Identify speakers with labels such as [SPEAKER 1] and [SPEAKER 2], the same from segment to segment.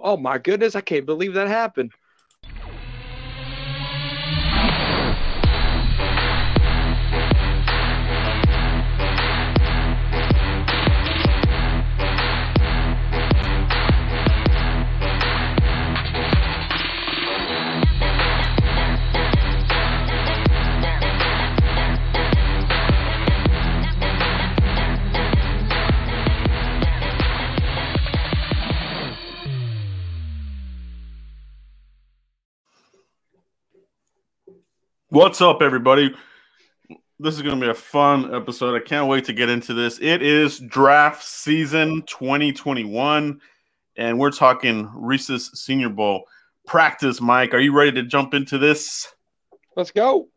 [SPEAKER 1] Oh my goodness, I can't believe that happened.
[SPEAKER 2] What's up, everybody? This is going to be a fun episode. I can't wait to get into this. It is draft season 2021, and we're talking Reese's Senior Bowl practice. Mike, are you ready to jump into this?
[SPEAKER 1] Let's go.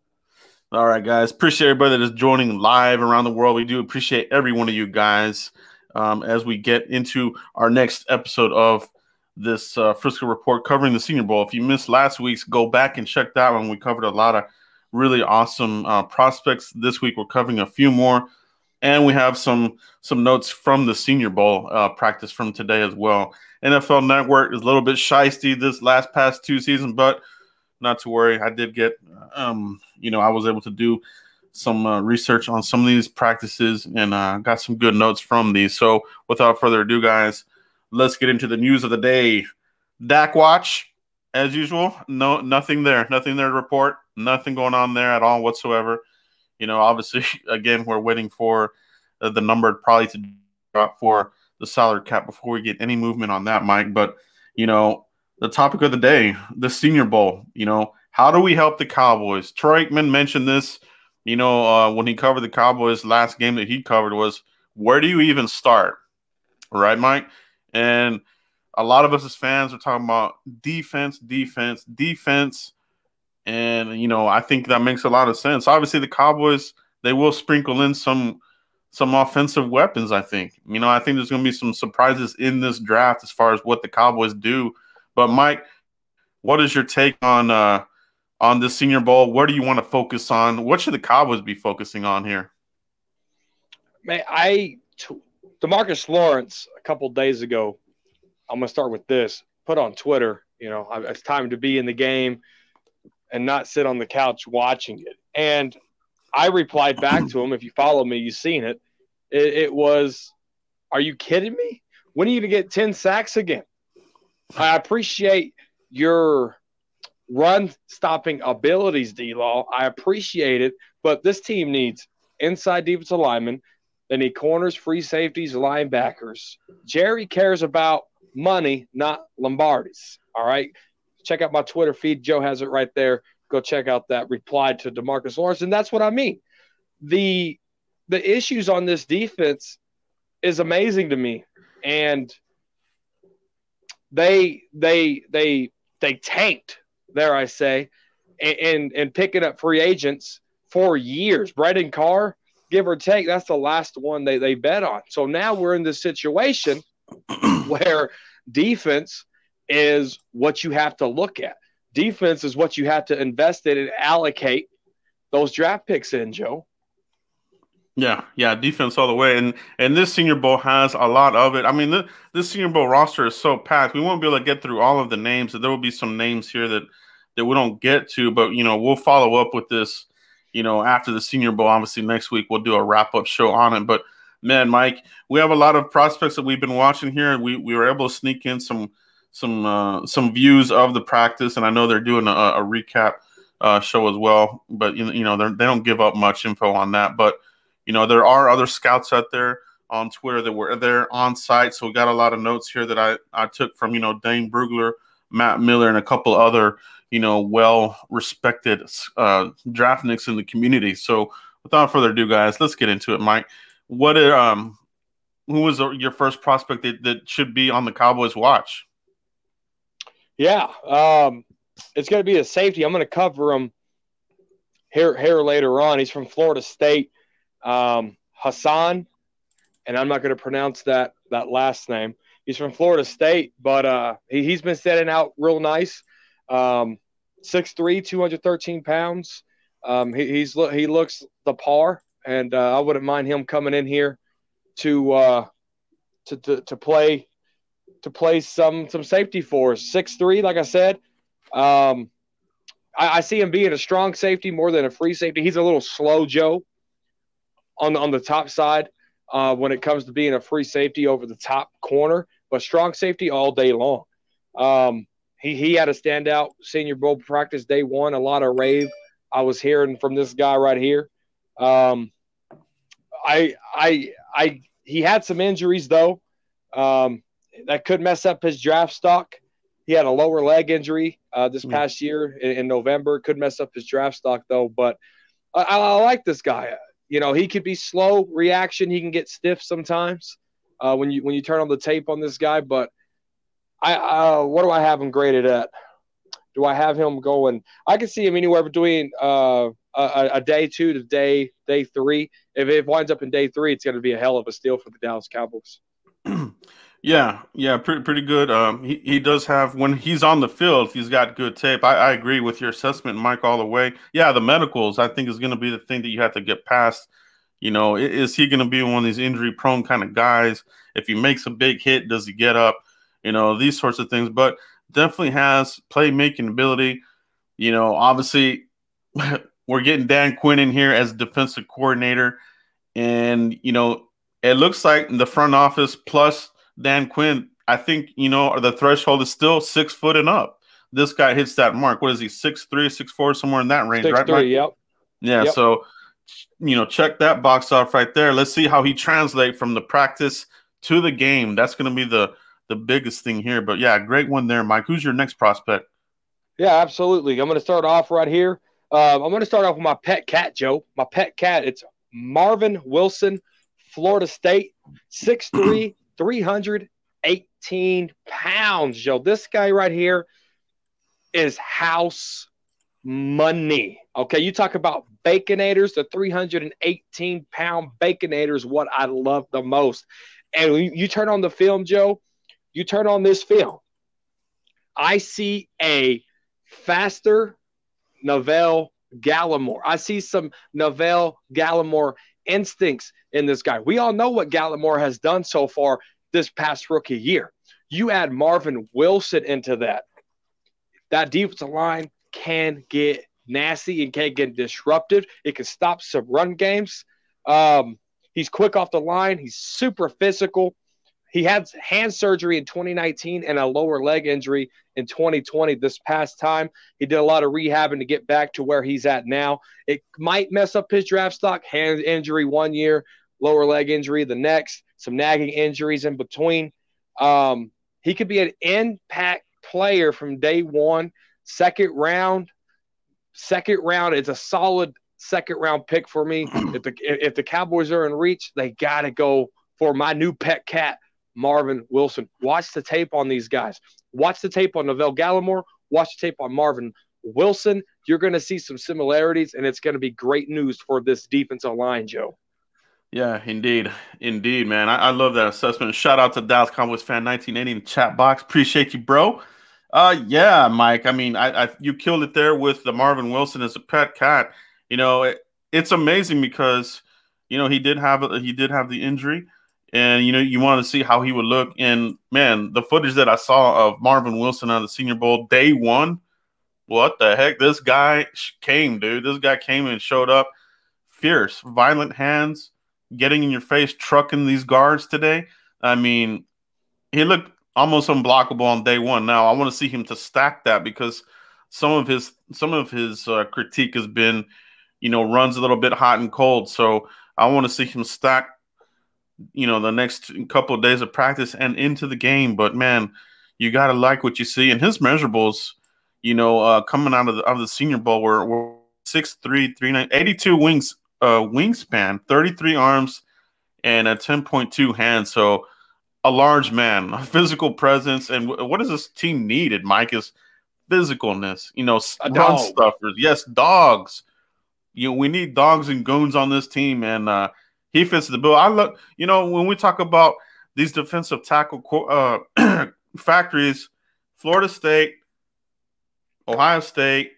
[SPEAKER 2] All right, guys. Appreciate everybody that is joining live around the world. We do appreciate every one of you guys um, as we get into our next episode of this uh, Frisco report covering the Senior Bowl. If you missed last week's, go back and check that one. We covered a lot of really awesome uh, prospects. This week we're covering a few more, and we have some some notes from the Senior Bowl uh, practice from today as well. NFL Network is a little bit shisty this last past two seasons, but not to worry. I did get, um, you know, I was able to do some uh, research on some of these practices and uh, got some good notes from these. So without further ado, guys, let's get into the news of the day. Dak watch as usual. No, nothing there. Nothing there to report. Nothing going on there at all whatsoever. You know, obviously, again, we're waiting for uh, the number probably to drop for the salary cap before we get any movement on that, Mike. But you know, the topic of the day, the Senior Bowl. You know, how do we help the Cowboys? Troy Aikman mentioned this. You know, uh, when he covered the Cowboys, last game that he covered was where do you even start, right, Mike? And a lot of us as fans are talking about defense, defense, defense. And, you know, I think that makes a lot of sense. Obviously, the Cowboys, they will sprinkle in some some offensive weapons, I think. You know, I think there's to be some surprises in this draft as far as what the Cowboys do. But Mike, what is your take on uh on the Senior Bowl? What do you want to focus on? What should the Cowboys be focusing on here?
[SPEAKER 1] Man, I t- Demarcus Lawrence a couple days ago I'm going to start with this. Put on Twitter, you know, it's time to be in the game and not sit on the couch watching it. And I replied back to him. If you follow me, you've seen it. It, it was, Are you kidding me? When are you going to get 10 sacks again? I appreciate your run stopping abilities, D Law. I appreciate it. But this team needs inside defensive linemen. They need corners, free safeties, linebackers. Jerry cares about money, not Lombardi's. All right. Check out my Twitter feed. Joe has it right there. Go check out that reply to Demarcus Lawrence. And that's what I mean. The the issues on this defense is amazing to me. And they they they they tanked, there I say, and and picking up free agents for years. Brandon Carr, give or take, that's the last one they, they bet on. So now we're in this situation where defense is what you have to look at. Defense is what you have to invest in and allocate those draft picks in, Joe.
[SPEAKER 2] Yeah, yeah, defense all the way, and and this Senior Bowl has a lot of it. I mean, this, this Senior Bowl roster is so packed. We won't be able to get through all of the names. There will be some names here that that we don't get to, but you know, we'll follow up with this. You know, after the Senior Bowl, obviously next week we'll do a wrap up show on it. But man, Mike, we have a lot of prospects that we've been watching here. We we were able to sneak in some some uh, some views of the practice, and I know they're doing a, a recap uh, show as well. But you you know, they don't give up much info on that. But you know, there are other scouts out there on Twitter that were there on site. So we got a lot of notes here that I I took from you know Dane Brugler, Matt Miller, and a couple other you know well respected uh, draftniks in the community. So without further ado, guys, let's get into it, Mike what um who was your first prospect that, that should be on the Cowboys watch?
[SPEAKER 1] Yeah, um, it's going to be a safety. I'm going to cover him here here later on. He's from Florida State, um, Hassan, and I'm not going to pronounce that that last name. He's from Florida State, but uh, he, has been setting out real nice. Um, 6'3", 213 pounds. Um, he, he's he looks the par and uh, I wouldn't mind him coming in here to, uh, to to to play to play some some safety for us. Six three, like I said. Um, I, I, see him being a strong safety more than a free safety. He's a little slow, Joe, on the, on the top side uh, when it comes to being a free safety over the top corner, but strong safety all day long. Um, he he had a standout Senior Bowl practice day one. A lot of rave I was hearing from this guy right here. Um, I I I he had some injuries though um, that could mess up his draft stock. He had a lower leg injury uh, this hmm. past year in, in, November. Could mess up his draft stock though, but I, I, like this guy. You know, he could be slow reaction. He can get stiff sometimes uh, when you when you turn on the tape on this guy. But I uh, what do I have him graded at? Do I have him going? I can see him anywhere between uh, a, a, day two to day day three. If it winds up in day three, it's going to be a hell of a steal for the Dallas Cowboys.
[SPEAKER 2] Yeah, yeah, pretty pretty good. Um, he, he does have when he's on the field, he's got good tape. I, I agree with your assessment, Mike, all the way. Yeah, the medicals I think is going to be the thing that you have to get past. You know, is he going to be one of these injury prone kind of guys? If he makes a big hit, does he get up? You know, these sorts of things. But definitely has playmaking ability. You know, obviously we're getting Dan Quinn in here as defensive coordinator, and you know, it looks like the front office plus Dan Quinn, I think, you know, the threshold is still six foot and up. This guy hits that mark. What is he, six three, six four, somewhere in that range,
[SPEAKER 1] six,
[SPEAKER 2] right?
[SPEAKER 1] Three, Mike? yep.
[SPEAKER 2] Yeah, yep. so you know, check that box off right there. Let's see how he translate from the practice to the game. That's going to be the the biggest thing here. But yeah, great one there, Mike. Who's your next prospect?
[SPEAKER 1] Yeah, absolutely. I'm going to start off right here. Uh, I'm going to start off with my pet cat, Joe. My pet cat. It's Marvin Wilson, Florida State, six three, 318 pounds, Joe. This guy right here is house money. Okay, you talk about baconators, the 318 pound baconators, what I love the most. And you turn on the film, Joe, you turn on this film. I see a faster Neville Gallimore. I see some Neville Gallimore instincts in this guy. We all know what Gallimore has done so far this past rookie year. You add Marvin Wilson into that, that defensive line can get nasty and can get disruptive. It can stop some run games. Um, he's quick off the line. He's super physical. He had hand surgery in 2019 and a lower leg injury in 2020 this past time. He did a lot of rehabbing to get back to where he's at now. It might mess up his draft stock. Hand injury one year, lower leg injury the next, some nagging injuries in between. Um, he could be an impact player from day one, second round. Second round, it's a solid second round pick for me. if the if the Cowboys are in reach, they got to go for my new pet cat, Marvin Wilson. Watch the tape on these guys. Watch the tape on Neville Gallimore. Watch the tape on Marvin Wilson. You're going to see some similarities, and it's going to be great news for this defensive line, Joe.
[SPEAKER 2] Yeah, indeed. Indeed, man. I, I love that assessment. Shout out to Dallas Cowboys fan 1980 in the chat box. Appreciate you, bro. Uh yeah, Mike. I mean, I, I you killed it there with the Marvin Wilson as a pet cat. You know, it, it's amazing because you know he did have a, he did have the injury and you know you want to see how he would look. And man, the footage that I saw of Marvin Wilson on the Senior Bowl day one, what the heck? This guy came, dude. This guy came and showed up, fierce, violent hands, getting in your face, trucking these guards today. I mean, he looked almost unblockable on day one. Now I want to see him to stack that because some of his some of his uh, critique has been, you know, runs a little bit hot and cold. So I want to see him stack you know the next couple of days of practice and into the game. But man, you got to like what you see. And his measurables, you know, uh, coming out of the, of the Senior Bowl were, were 6'3", 3'9", 82 wings uh, wingspan, 33 arms, and a 10.2 hand. So a large man, a physical presence. And w- what does this team needed, Mike, is physicalness. You know, run stuffers. Yes, dogs. You know, we need dogs and goons on this team. And uh, – he fits the bill. I look, you know, when we talk about these defensive tackle uh, factories, Florida State, Ohio State,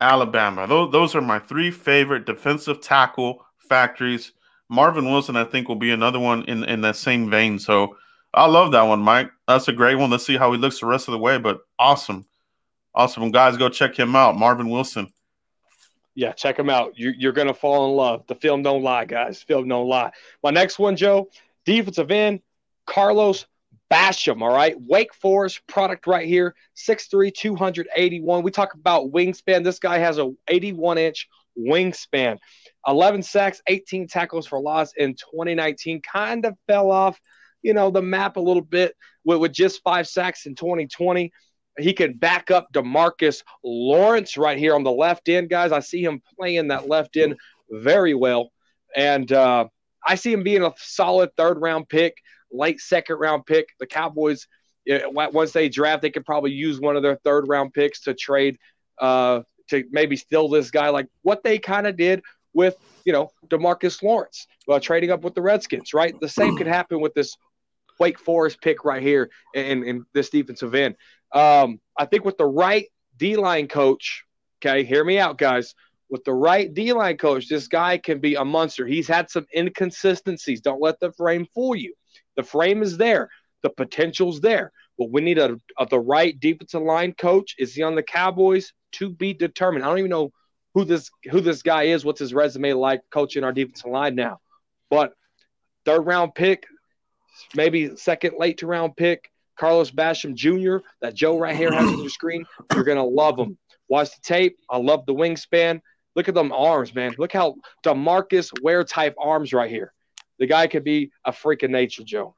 [SPEAKER 2] Alabama. Those, those are my three favorite defensive tackle factories. Marvin Wilson, I think, will be another one in, in that same vein. So I love that one, Mike. That's a great one. Let's see how he looks the rest of the way. But awesome, awesome guys. Go check him out, Marvin Wilson.
[SPEAKER 1] Yeah, check them out. You're, you're gonna fall in love. The film don't lie, guys. Film don't lie. My next one, Joe, defensive end, Carlos Basham. All right, Wake Forest product right here, 6'3", 281. We talk about wingspan. This guy has a 81 inch wingspan. 11 sacks, 18 tackles for loss in 2019. Kind of fell off, you know, the map a little bit with, with just five sacks in 2020. He can back up Demarcus Lawrence right here on the left end, guys. I see him playing that left end very well. And uh, I see him being a solid third round pick, late second round pick. The Cowboys, once they draft, they could probably use one of their third round picks to trade uh, to maybe steal this guy, like what they kind of did with you know Demarcus Lawrence, uh, trading up with the Redskins. Right, the same could happen with this Wake Forest pick right here in, in this defensive end. Um, I think with the right D line coach, okay, hear me out, guys. With the right D line coach, this guy can be a monster. He's had some inconsistencies. Don't let the frame fool you. The frame is there, the potential's there. But we need a, a the right defensive line coach. Is he on the Cowboys? To be determined. I don't even know who this who this guy is. What's his resume like coaching our defensive line now? But third round pick, maybe second late to round pick, Carlos Basham Jr. that Joe right here has on your screen. You're gonna love him. Watch the tape. I love the wingspan. Look at them arms, man. Look how Demarcus Ware type arms right here. The guy could be a freak of nature, Joe.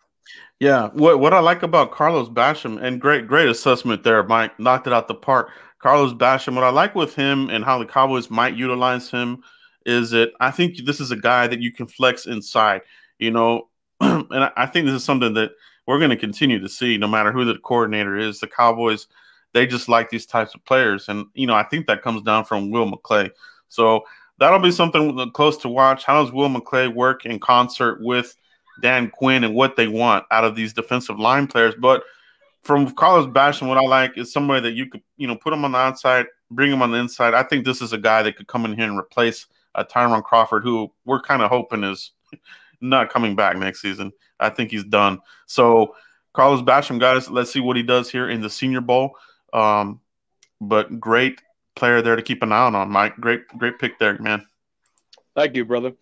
[SPEAKER 2] Yeah, what what I like about Carlos Basham and great great assessment there, Mike knocked it out the park. Carlos Basham, what I like with him and how the Cowboys might utilize him is that I think this is a guy that you can flex inside, you know, and I think this is something that we're going to continue to see no matter who the coordinator is. The Cowboys, they just like these types of players. And, you know, I think that comes down from Will McClay. So that'll be something close to watch. How does Will McClay work in concert with Dan Quinn and what they want out of these defensive line players? But from Carlos Basham, what I like is somebody that you could, you know, put him on the outside, bring him on the inside. I think this is a guy that could come in here and replace uh, Tyrone Crawford, who we're kind of hoping is not coming back next season. I think he's done. So Carlos Basham, guys, let's see what he does here in the Senior Bowl. Um, but great player there to keep an eye on, Mike. Great, great pick there, man.
[SPEAKER 1] Thank you, brother.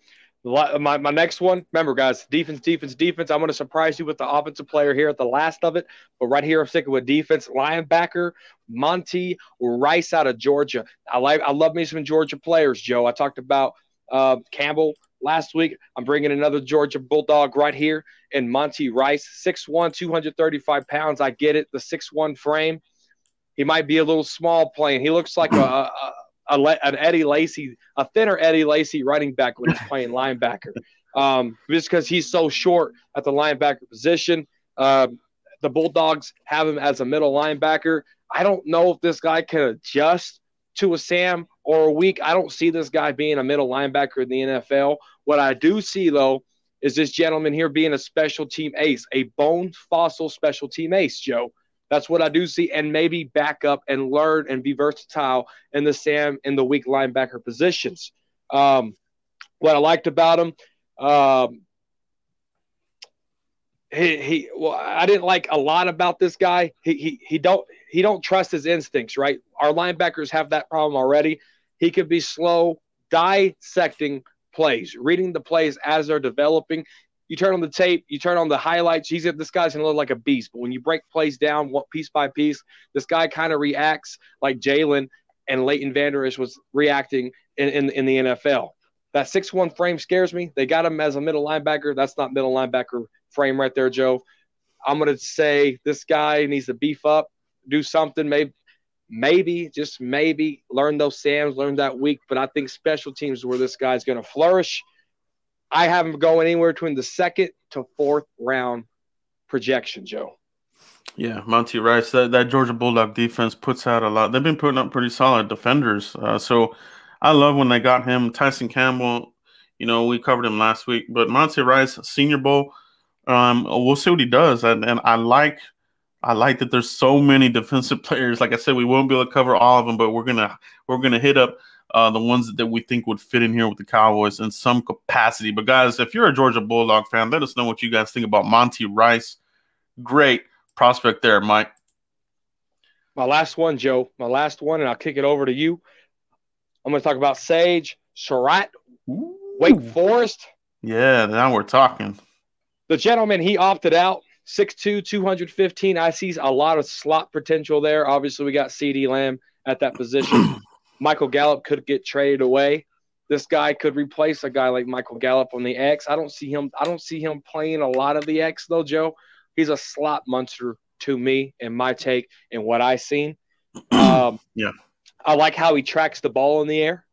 [SPEAKER 1] My, my next one, remember, guys, defense, defense, defense. I'm going to surprise you with the offensive player here at the last of it. But right here, I'm sticking with defense. Linebacker, Monty Rice out of Georgia. I like, I love me some Georgia players, Joe. I talked about uh, Campbell last week. I'm bringing another Georgia Bulldog right here in Monty Rice, 6'1, 235 pounds. I get it, the 6'1 frame. He might be a little small playing. He looks like a, a, a an Eddie Lacy, a thinner Eddie Lacy running back when he's playing linebacker. Um, just because he's so short at the linebacker position. Uh, the Bulldogs have him as a middle linebacker. I don't know if this guy can adjust to a Sam or a weak. I don't see this guy being a middle linebacker in the NFL. What I do see, though, is this gentleman here being a special team ace, a bone fossil special team ace, Joe. That's what I do see, and maybe back up and learn and be versatile in the Sam in the weak linebacker positions. Um, what I liked about him, um, he, he well, I didn't like a lot about this guy. He, he he don't he don't trust his instincts, right? Our linebackers have that problem already. He could be slow dissecting plays, reading the plays as they're developing. You turn on the tape, you turn on the highlights. He's this guy's gonna look like a beast. But when you break plays down piece by piece, this guy kind of reacts like Jaylon and Leighton Vander Esch was reacting in, in, in the NFL. That six one frame scares me. They got him as a middle linebacker. That's not middle linebacker frame right there, Joe. I'm gonna say this guy needs to beef up, do something, maybe maybe, just maybe, learn those Sams, learn that weak. But I think special teams where this guy's going to flourish. I have him going anywhere between the second to fourth round projection, Joe.
[SPEAKER 2] Yeah, Monty Rice, that, that Georgia Bulldog defense puts out a lot. They've been putting up pretty solid defenders. Uh, so I love when they got him. Tyson Campbell, you know, we covered him last week, but Monty Rice, Senior Bowl, um, we'll see what he does. And, and I like – I like that there's so many defensive players. Like I said, we won't be able to cover all of them, but we're gonna we're gonna hit up uh, the ones that we think would fit in here with the Cowboys in some capacity. But guys, if you're a Georgia Bulldog fan, let us know what you guys think about Monty Rice. great prospect there, Mike.
[SPEAKER 1] My last one, Joe. My last one, and I'll kick it over to you. I'm going to talk about Sage Surratt, Ooh. Wake Forest.
[SPEAKER 2] Yeah, now we're talking.
[SPEAKER 1] The gentleman, he opted out. 6'2, 215. I see a lot of slot potential there. Obviously, we got CeeDee Lamb at that position. Michael Gallup could get traded away. This guy could replace a guy like Michael Gallup on the X. I don't see him. I don't see him playing a lot of the X though, Joe. He's a slot monster to me and my take and what I seen. Um,
[SPEAKER 2] yeah,
[SPEAKER 1] I like how he tracks the ball in the air.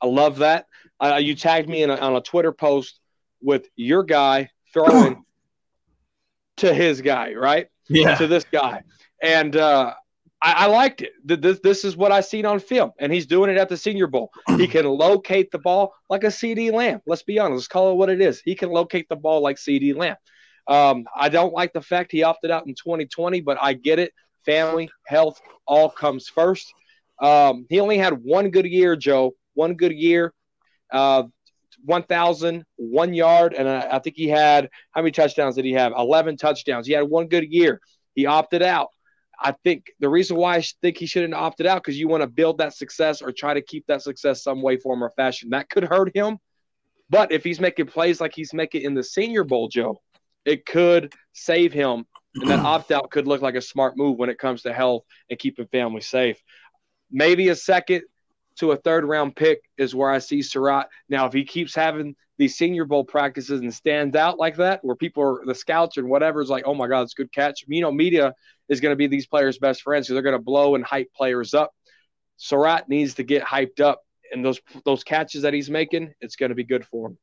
[SPEAKER 1] I love that. Uh, you tagged me a, on a Twitter post with your guy throwing to his guy, right?
[SPEAKER 2] Yeah.
[SPEAKER 1] To this guy, and uh, I, I, liked it. This this is what I seen on film, and he's doing it at the Senior Bowl. He can locate the ball like a CeeDee Lamb. Let's be honest. Let's call it what it is. He can locate the ball like CeeDee Lamb. Um, I don't like the fact he opted out in 2020, but I get it. Family, health, all comes first. Um, he only had one good year, Joe. One good year. Uh, 1,000, one yard, and I, I think he had how many touchdowns did he have? 11 touchdowns. He had one good year. He opted out. I think the reason why I think he shouldn't have opted out because you want to build that success or try to keep that success some way, form, or fashion. That could hurt him. But if he's making plays like he's making in the Senior Bowl, Joe, it could save him. And that opt out could look like a smart move when it comes to health and keeping family safe. Maybe a second to a third round pick is where I see Surratt. Now, if he keeps having these Senior Bowl practices and stands out like that, where people are the scouts and whatever is like, oh my God, it's good catch. You know, media is going to be these players' best friends because they're going to blow and hype players up. Surratt needs to get hyped up, and those those catches that he's making, it's going to be good for him.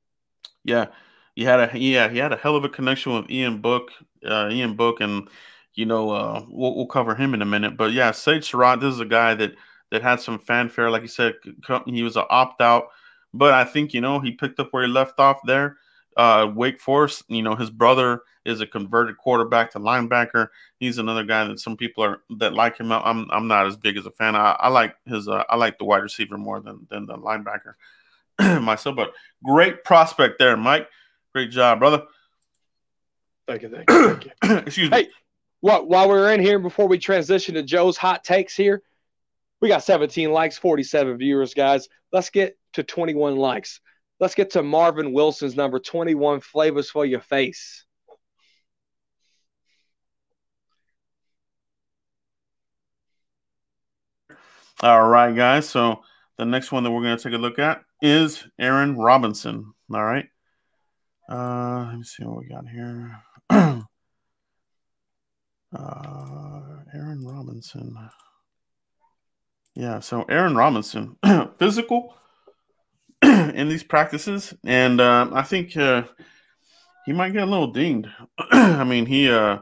[SPEAKER 2] Yeah, he had a yeah he had a hell of a connection with Ian Book, uh, Ian Book, and you know uh, we'll, we'll cover him in a minute. But yeah, Sage Surratt, this is a guy that that had some fanfare. Like you said, he was an opt out, but I think you know he picked up where he left off there. Uh, Wake Forest, you know, his brother is a converted quarterback to linebacker. He's another guy that some people are that like him. I'm I'm not as big as a fan. I, I like his uh, I like the wide receiver more than than the linebacker myself. But great prospect there, Mike. Great job, brother.
[SPEAKER 1] Thank you, thank you, thank you.
[SPEAKER 2] Excuse me.
[SPEAKER 1] Hey, while, while we're in here, before we transition to Joe's hot takes here, we got 17 likes, 47 viewers, guys. Let's get to 21 likes. Let's get to Marvin Wilson's number 21 flavors for your face.
[SPEAKER 2] All right, guys. So the next one that we're going to take a look at is Aaron Robinson. All right. Uh, let me see what we got here. uh, Aaron Robinson. Yeah, so Aaron Robinson, physical in these practices, and uh, I think uh, he might get a little dinged. I mean, he. Uh,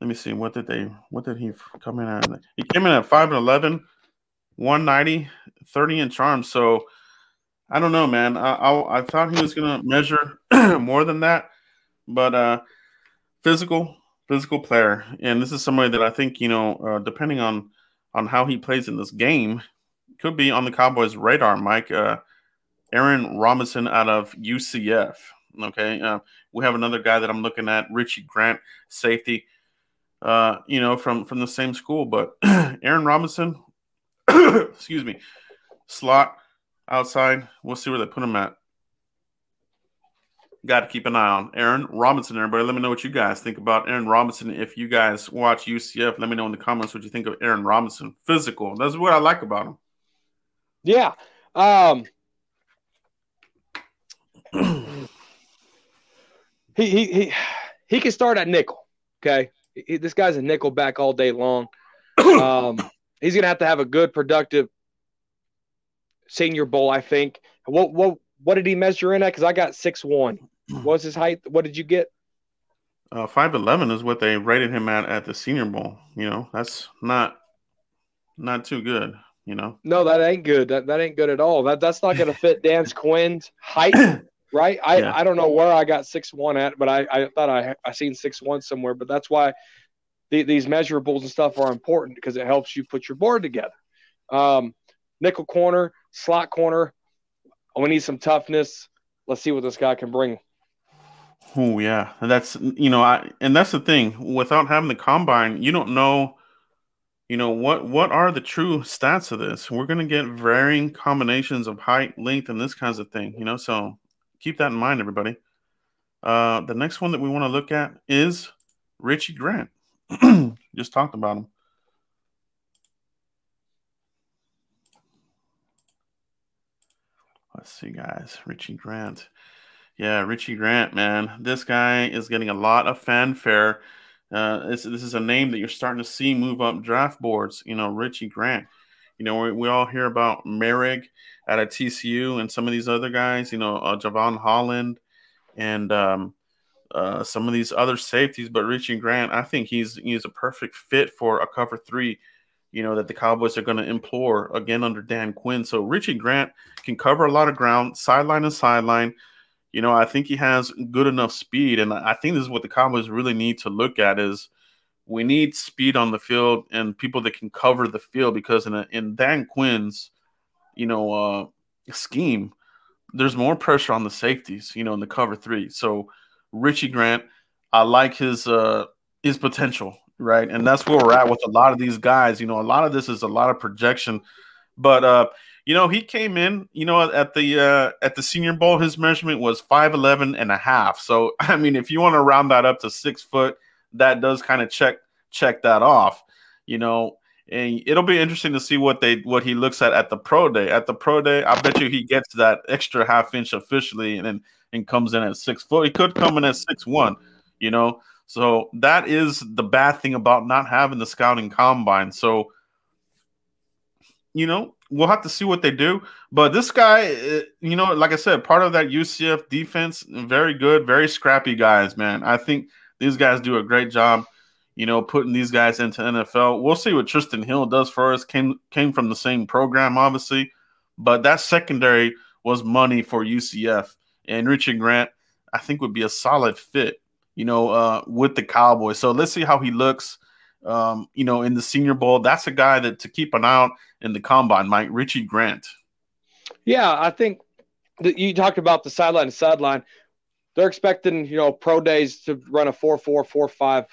[SPEAKER 2] let me see. What did they? What did he come in at? He came in at five and 11, 190, 30 inch arms. So I don't know, man. I I, I thought he was gonna measure more than that, but uh, physical, physical player, and this is somebody that I think you know, uh, depending on on how he plays in this game could be on the Cowboys' radar, Mike. Uh, Aaron Robinson out of UCF. Okay. Uh, we have another guy that I'm looking at, Richie Grant, safety, uh, you know, from, from the same school. But Aaron Robinson, excuse me, slot outside. We'll see where they put him at got to keep an eye on Aaron Robinson. Everybody, let me know what you guys think about Aaron Robinson. If you guys watch UCF, let me know in the comments what you think of Aaron Robinson. Physical. That's what I like about him.
[SPEAKER 1] Yeah. Um, he, he he he can start at nickel. Okay, he, this guy's a nickel back all day long. Um, he's gonna have to have a good, productive Senior Bowl, I think. What what what did he measure in at? Because I got six one. What's his height? What did you get?
[SPEAKER 2] Uh, five eleven is what they rated him at at the Senior Bowl. You know, that's not not too good. You know.
[SPEAKER 1] No, that ain't good. That that ain't good at all. That that's not going to fit Dan Quinn's height, right? I yeah. I don't know where I got six one at, but I I thought I I seen six one somewhere. But that's why the, these measurables and stuff are important because it helps you put your board together. Um, nickel corner, slot corner, we need some toughness. Let's see what this guy can bring.
[SPEAKER 2] Oh yeah, that's you know, I and that's the thing. Without having the combine, you don't know, you know, what what are the true stats of this. We're gonna get varying combinations of height, length, and this kinds of thing. You know, so keep that in mind, everybody. Uh, the next one that we want to look at is Richie Grant. Just talked about him. Let's see, guys. Richie Grant. Yeah, Richie Grant, man. This guy is getting a lot of fanfare. Uh, this, this is a name that you're starting to see move up draft boards. You know, Richie Grant. You know, we, we all hear about Moehrig at a TCU and some of these other guys, you know, uh, Jevon Holland and um, uh, some of these other safeties. But Richie Grant, I think he's he's a perfect fit for a cover three you know, that the Cowboys are going to implore again under Dan Quinn. So Richie Grant can cover a lot of ground, sideline to sideline. You know, I think he has good enough speed, and I think this is what the Cowboys really need to look at is we need speed on the field and people that can cover the field because in a, in Dan Quinn's, you know, uh, scheme, there's more pressure on the safeties, you know, in the cover three. So Richie Grant, I like his uh his potential right? And that's where we're at with a lot of these guys. You know, a lot of this is a lot of projection, but uh, you know, he came in, you know, at the uh, at the Senior Bowl, his measurement was 5'11 and a half. So, I mean, if you want to round that up to six foot, that does kind of check check that off, you know. And it'll be interesting to see what they what he looks at at the pro day. At the pro day, I bet you he gets that extra half inch officially, and then and comes in at six foot. He could come in at six one, you know. So that is the bad thing about not having the scouting combine. So, you know, we'll have to see what they do. But this guy, eh, you know, like I said, part of that UCF defense, very good, very scrappy guys, man. I think these guys do a great job, you know, putting these guys into NFL. We'll see what Trysten Hill does for us. Came came from the same program, obviously, but that secondary was money for UCF. And Richard Grant, I think, would be a solid fit you know, uh, with the Cowboys. So let's see how he looks, um, you know, in the Senior Bowl. That's a guy that to keep an eye out in the combine, Mike Richie Grant.
[SPEAKER 1] Yeah, I think that you talked about the sideline to sideline. They're expecting, you know, pro days to run a 4 4, 4 5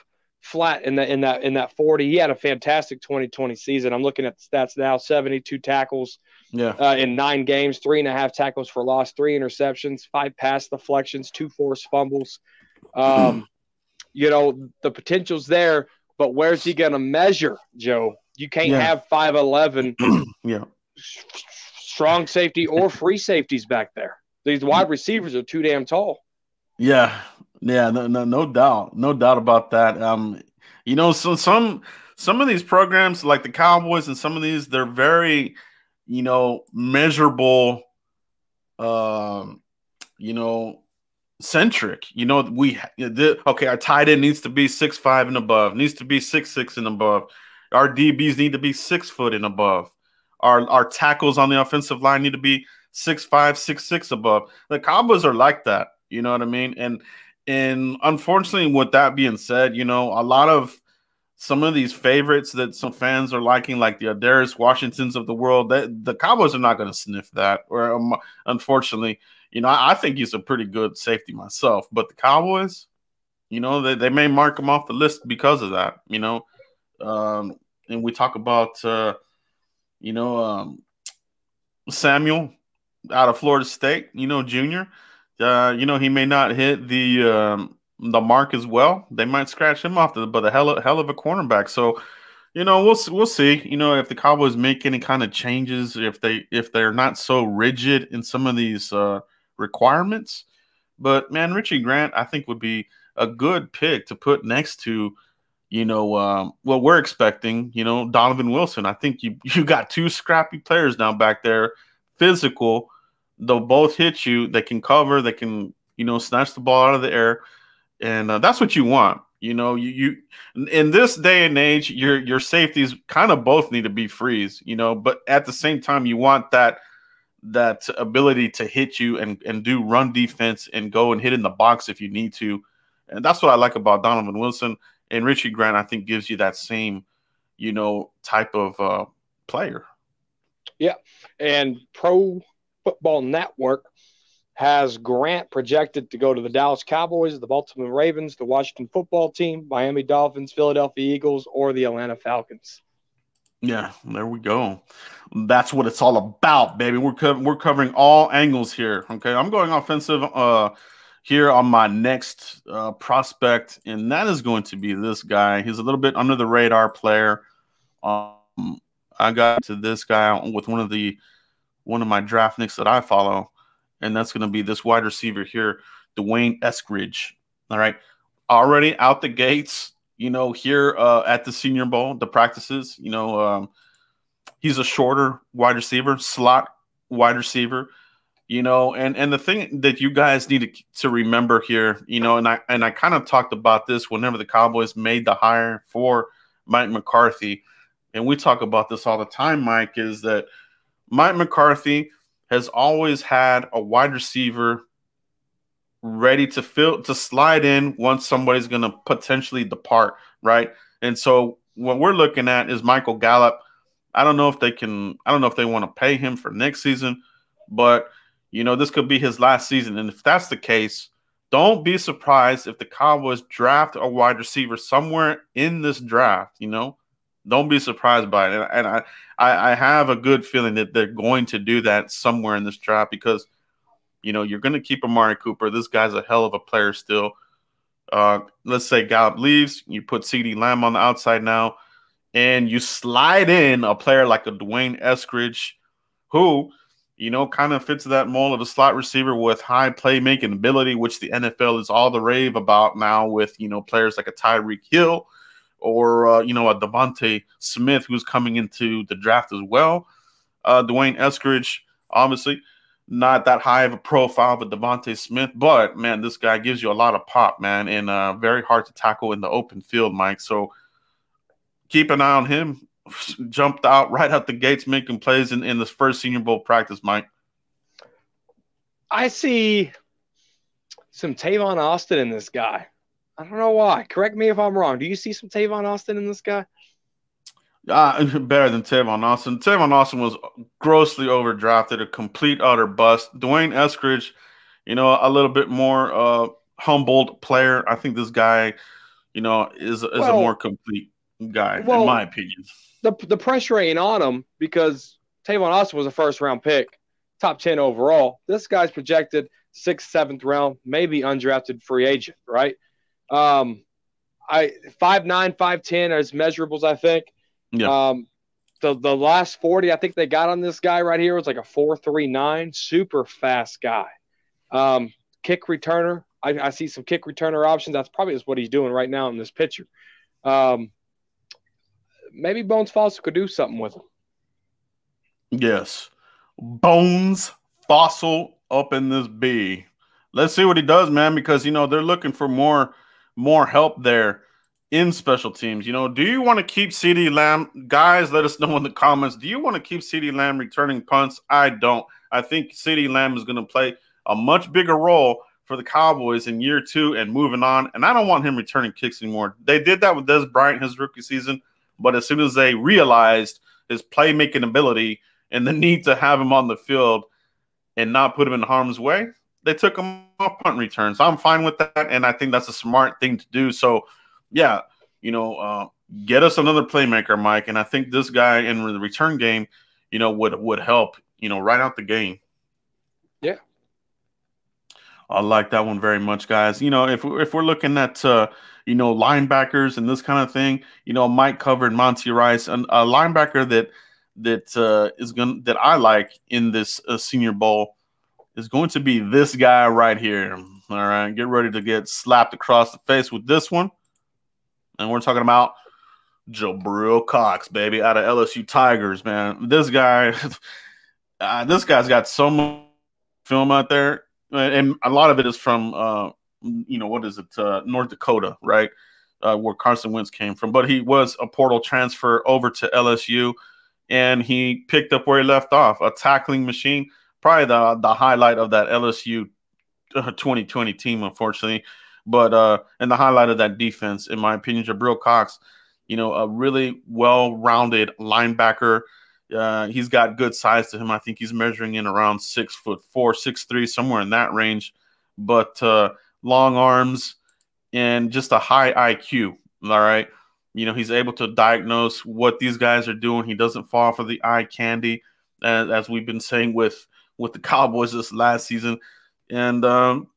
[SPEAKER 1] flat in that in that in that 40. He had a fantastic 2020 season. I'm looking at the stats now: 72 tackles,
[SPEAKER 2] yeah,
[SPEAKER 1] uh, in nine games, three and a half tackles for loss, three interceptions, five pass deflections, two forced fumbles. Um, you know, the potential's there, but where's he going to measure, Joe? You can't yeah. have 5'11
[SPEAKER 2] yeah.
[SPEAKER 1] strong safety or free safeties back there. These wide receivers are too damn tall.
[SPEAKER 2] Yeah. Yeah, no, no, no doubt. No doubt about that. Um, you know, so some some of these programs, like the Cowboys and some of these, they're very, you know, measurable um, you know, centric. You know, we the, okay. Our tight end needs to be six five and above. Needs to be six six and above. Our DBs need to be six foot and above. Our our tackles on the offensive line need to be six five six six above. The Cowboys are like that. You know what I mean? And and unfortunately, with that being said, you know, a lot of some of these favorites that some fans are liking, like the Darius Washingtons of the world, that the Cowboys are not going to sniff that. Or um, unfortunately, you know, I, I, think he's a pretty good safety myself. But the Cowboys, you know, they, they may mark him off the list because of that, you know. Um, and we talk about, uh, you know, um, Samuel out of Florida State, you know, junior. Uh, you know, he may not hit the um, the mark as well. They might scratch him off, the, but a hell of, hell of a cornerback. So, you know, we'll we'll see. You know, if the Cowboys make any kind of changes, if they if they're not so rigid in some of these uh, requirements. But man, Richie Grant, I think would be a good pick to put next to, you know, um, what we're expecting. You know, Donovan Wilson. I think you you got two scrappy players now back there, physical. They'll both hit you. They can cover. They can you know snatch the ball out of the air, and uh, that's what you want. You know, you you in this day and age, your your safeties kind of both need to be freeze. You know, but at the same time, you want that that ability to hit you and, and do run defense and go and hit in the box if you need to. And that's what I like about Donovan Wilson. And Richie Grant, I think, gives you that same, you know, type of uh, player.
[SPEAKER 1] Yeah. And Pro Football Network has Grant projected to go to the Dallas Cowboys, the Baltimore Ravens, the Washington football team, Miami Dolphins, Philadelphia Eagles, or the Atlanta Falcons.
[SPEAKER 2] Yeah, there we go. That's what it's all about, baby. We're co- we're covering all angles here. Okay, I'm going offensive uh here on my next uh, prospect, and that is going to be this guy. He's a little bit under the radar player. Um, I got to this guy with one of the one of my draftniks that I follow, and that's going to be this wide receiver here, D'Wayne Eskridge. All right, already out the gates, you know, here uh, at the Senior Bowl, the practices, you know, um, he's a shorter wide receiver, slot wide receiver, you know, and and the thing that you guys need to, to remember here, you know, and I and I kind of talked about this whenever the Cowboys made the hire for Mike McCarthy, and we talk about this all the time, Mike, is that Mike McCarthy has always had a wide receiver ready to fill to slide in once somebody's going to potentially depart, right? And so what we're looking at is Michael Gallup. I don't know if they can. I don't know if they want to pay him for next season, but you know this could be his last season. And if that's the case, don't be surprised if the Cowboys draft a wide receiver somewhere in this draft. You know, don't be surprised by it. And I, I, I have a good feeling that they're going to do that somewhere in this draft because you know, you're going to keep Amari Cooper. This guy's a hell of a player still. Uh, let's say Gallup leaves, you put CeeDee Lamb on the outside now, and you slide in a player like a D'Wayne Eskridge, who, you know, kind of fits that mold of a slot receiver with high playmaking ability, which the NFL is all the rave about now with, you know, players like a Tyreek Hill or, uh, you know, a DeVonta Smith who's coming into the draft as well. Uh, D'Wayne Eskridge, obviously – not that high of a profile, but DeVonta Smith. But man, this guy gives you a lot of pop, man, and uh, very hard to tackle in the open field, Mike. So keep an eye on him. Jumped out right out the gates, making plays in, in this first Senior Bowl practice, Mike.
[SPEAKER 1] I see some Tavon Austin in this guy. I don't know why. Correct me if I'm wrong. Do you see some Tavon Austin in this guy?
[SPEAKER 2] Uh, better than Tavon Austin. Tavon Austin was grossly overdrafted, a complete utter bust. D'Wayne Eskridge, you know, a little bit more uh, humbled player. I think this guy, you know, is is well, a more complete guy well, in my opinion.
[SPEAKER 1] The the pressure ain't on him because Tavon Austin was a first round pick, top ten overall. This guy's projected sixth, seventh round, maybe undrafted free agent, right? Um, I five nine, five ten as measurables, I think. Yeah. Um, the the last 40 I think they got on this guy right here was like a 439, super fast guy. Um, kick returner. I, I, see some kick returner options. That's probably what he's doing right now in this picture. Um, maybe Bones Fassel could do something with him.
[SPEAKER 2] Yes. Bones Fassel up in this B. Let's see what he does, man, because you know they're looking for more more help there in special teams. You know, do you want to keep CeeDee Lamb? Guys, let us know in the comments. Do you want to keep CeeDee Lamb returning punts? I don't. I think CeeDee Lamb is going to play a much bigger role for the Cowboys in year two and moving on. And I don't want him returning kicks anymore. They did that with Dez Bryant his rookie season, but as soon as they realized his playmaking ability and the need to have him on the field and not put him in harm's way, they took him off punt returns. I'm fine with that, and I think that's a smart thing to do. So yeah, you know, uh, get us another playmaker, Mike. And I think this guy in the return game, you know, would would help. You know, right out the game.
[SPEAKER 1] Yeah.
[SPEAKER 2] I like that one very much, guys. You know, if if we're looking at uh, you know linebackers and this kind of thing, you know, Mike covered Monty Rice, and a linebacker that that uh, is going that I like in this uh, Senior Bowl is going to be this guy right here. All right, get ready to get slapped across the face with this one and we're talking about Jabril Cox, baby, out of LSU Tigers, man. This guy, uh, this guy's got so much film out there, and a lot of it is from, uh, you know, what is it, uh, North Dakota, right, uh, where Carson Wentz came from. But he was a portal transfer over to LSU, and he picked up where he left off, a tackling machine. Probably the the highlight of that LSU 2020 uh, team, unfortunately. But uh, and the highlight of that defense, in my opinion, Jabril Cox, you know, a really well-rounded linebacker. Uh, he's got good size to him. I think he's measuring in around six foot four, six three, somewhere in that range. But uh, long arms and just a high IQ. All right. You know, he's able to diagnose what these guys are doing. He doesn't fall for the eye candy, as, as we've been saying with with the Cowboys this last season. And um,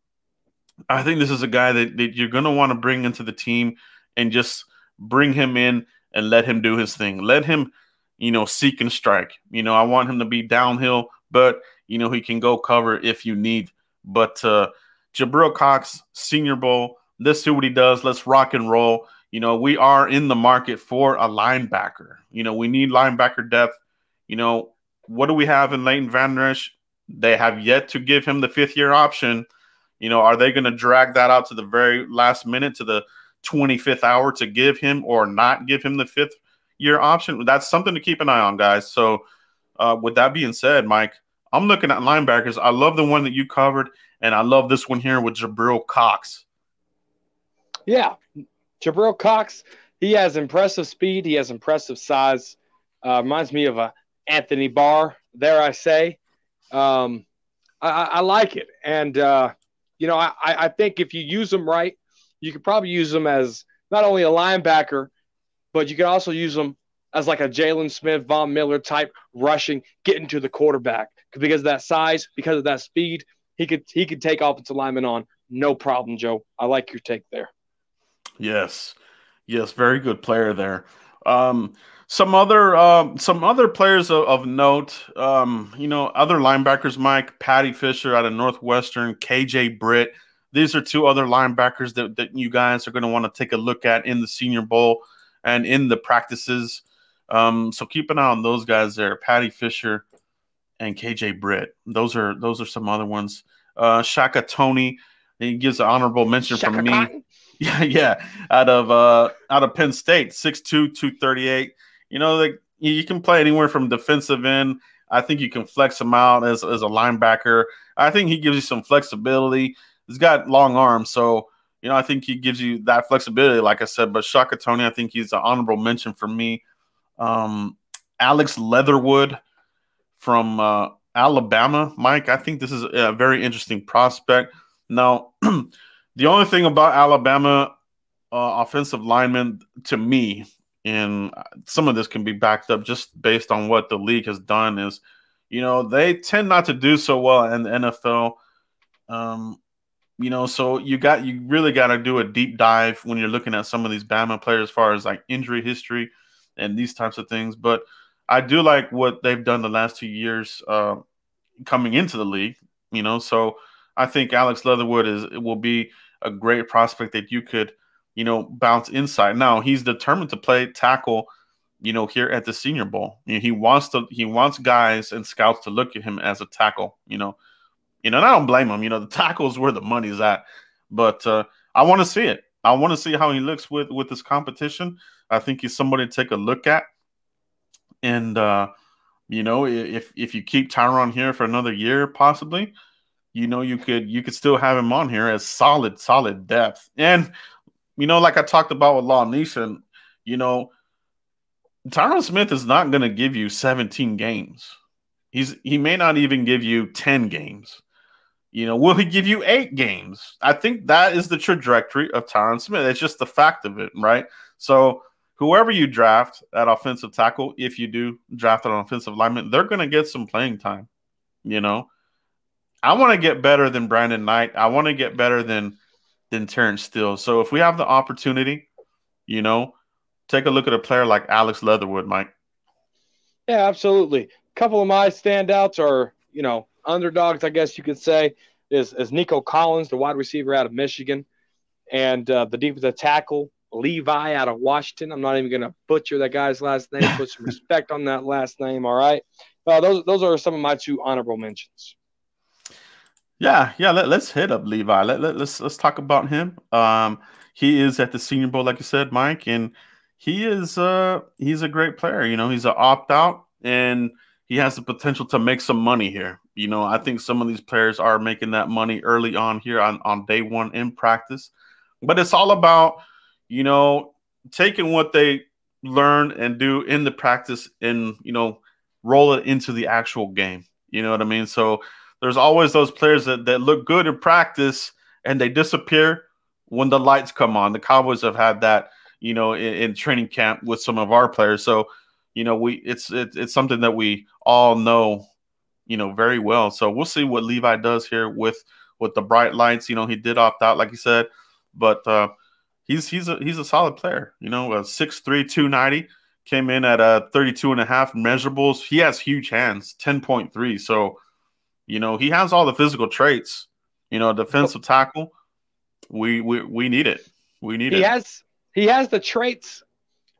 [SPEAKER 2] I think this is a guy that, that you're going to want to bring into the team and just bring him in and let him do his thing. Let him, you know, seek and strike. You know, I want him to be downhill, but, you know, he can go cover if you need. But uh, Jabril Cox, Senior Bowl, let's see what he does. Let's rock and roll. You know, we are in the market for a linebacker. You know, we need linebacker depth. You know, what do we have in Leighton Vander Esch? They have yet to give him the fifth year option. You know, are they going to drag that out to the very last minute, to the 25th hour to give him or not give him the fifth year option? That's something to keep an eye on, guys. So, uh, with that being said, Mike, I'm looking at linebackers. I love the one that you covered, and I love this one here with Jabril Cox.
[SPEAKER 1] Yeah, Jabril Cox. He has impressive speed. He has impressive size. Uh, reminds me of a Anthony Barr. There, I say. Um, I, I, like it, and uh, you know, I, I think if you use them right, you could probably use them as not only a linebacker, but you can also use them as like a Jaylon Smith, Von Miller type rushing, getting to the quarterback because of that size, because of that speed, he could he could take offensive lineman on no problem. Joe, I like your take there.
[SPEAKER 2] Yes, yes, very good player there. Um, some other uh, some other players of, of note, um, you know, other linebackers, Mike, Paddy Fisher out of Northwestern, KJ Britt. These are two other linebackers that, that you guys are going to want to take a look at in the Senior Bowl and in the practices. Um, so keep an eye on those guys there, Paddy Fisher and KJ Britt. Those are those are some other ones. Uh, Shaka Toney, he gives an honorable mention Shaka from me. Cotton. Yeah, yeah, out of uh, out of Penn State, 6'2", 238 you know, like you can play anywhere from defensive end. I think you can flex him out as, as a linebacker. I think he gives you some flexibility. He's got long arms, so you know I think he gives you that flexibility, like I said. But Shaka Toney, I think he's an honorable mention for me. Um, Alex Leatherwood from uh, Alabama, Mike. I think this is a very interesting prospect. Now, the only thing about Alabama uh, offensive linemen to me and some of this can be backed up just based on what the league has done is you know they tend not to do so well in the NFL um you know so you got you really got to do a deep dive when you're looking at some of these Bama players as far as like injury history and these types of things. But I do like what they've done the last 2 years uh coming into the league you know. So I think Alex Leatherwood is will be a great prospect that you could you know, bounce inside. Now he's determined to play tackle, you know, here at the Senior Bowl. You know, he wants to he wants guys and scouts to look at him as a tackle. You know, you know, and I don't blame him. You know, the tackles where the money's at, but uh, I want to see it. I want to see how he looks with with this competition. I think he's somebody to take a look at, and uh, you know, if if you keep Tyron here for another year, possibly, you know, you could you could still have him on here as solid solid depth. And you know, like I talked about with Law Nation, you know, Tyron Smith is not going to give you 17 games. He's he may not even give you 10 games. You know, will he give you eight games? I think that is the trajectory of Tyron Smith. It's just the fact of it, right? So whoever you draft at offensive tackle, if you do draft an offensive lineman, they're going to get some playing time. You know, I want to get better than Brandon Knight. I want to get better than than Terence Steele. So if we have the opportunity, you know, take a look at a player like Alex Leatherwood, Mike.
[SPEAKER 1] Yeah, absolutely. A couple of my standouts are, you know, underdogs, I guess you could say, is, is Nico Collins, the wide receiver out of Michigan, and uh, the defensive tackle, Levi out of Washington. I'm not even going to butcher that guy's last name. Put some respect on that last name, all right? Uh, those, those are some of my two honorable mentions.
[SPEAKER 2] Yeah, yeah. Let, us hit up Levi. Let, let, let's let's talk about him. Um, he is at the Senior Bowl, like you said, Mike, and he is uh he's a great player. You know, he's an opt out, and he has the potential to make some money here. You know, I think some of these players are making that money early on here on on day one in practice, but it's all about you know taking what they learn and do in the practice and you know roll it into the actual game. You know what I mean? So there's always those players that, that look good in practice and they disappear when the lights come on. The Cowboys have had that, you know, in, in training camp with some of our players. So, you know, we it's it, it's something that we all know, you know, very well. So we'll see what Levi does here with with the bright lights. You know, he did opt out, like you said, but uh, he's he's a he's a solid player. You know, a 6'3", 290 came in at a 32 and a half measurables. He has huge hands, 10.3. So, you know, he has all the physical traits. You know, defensive tackle. We we we need it. We need
[SPEAKER 1] he
[SPEAKER 2] it.
[SPEAKER 1] He has he has the traits,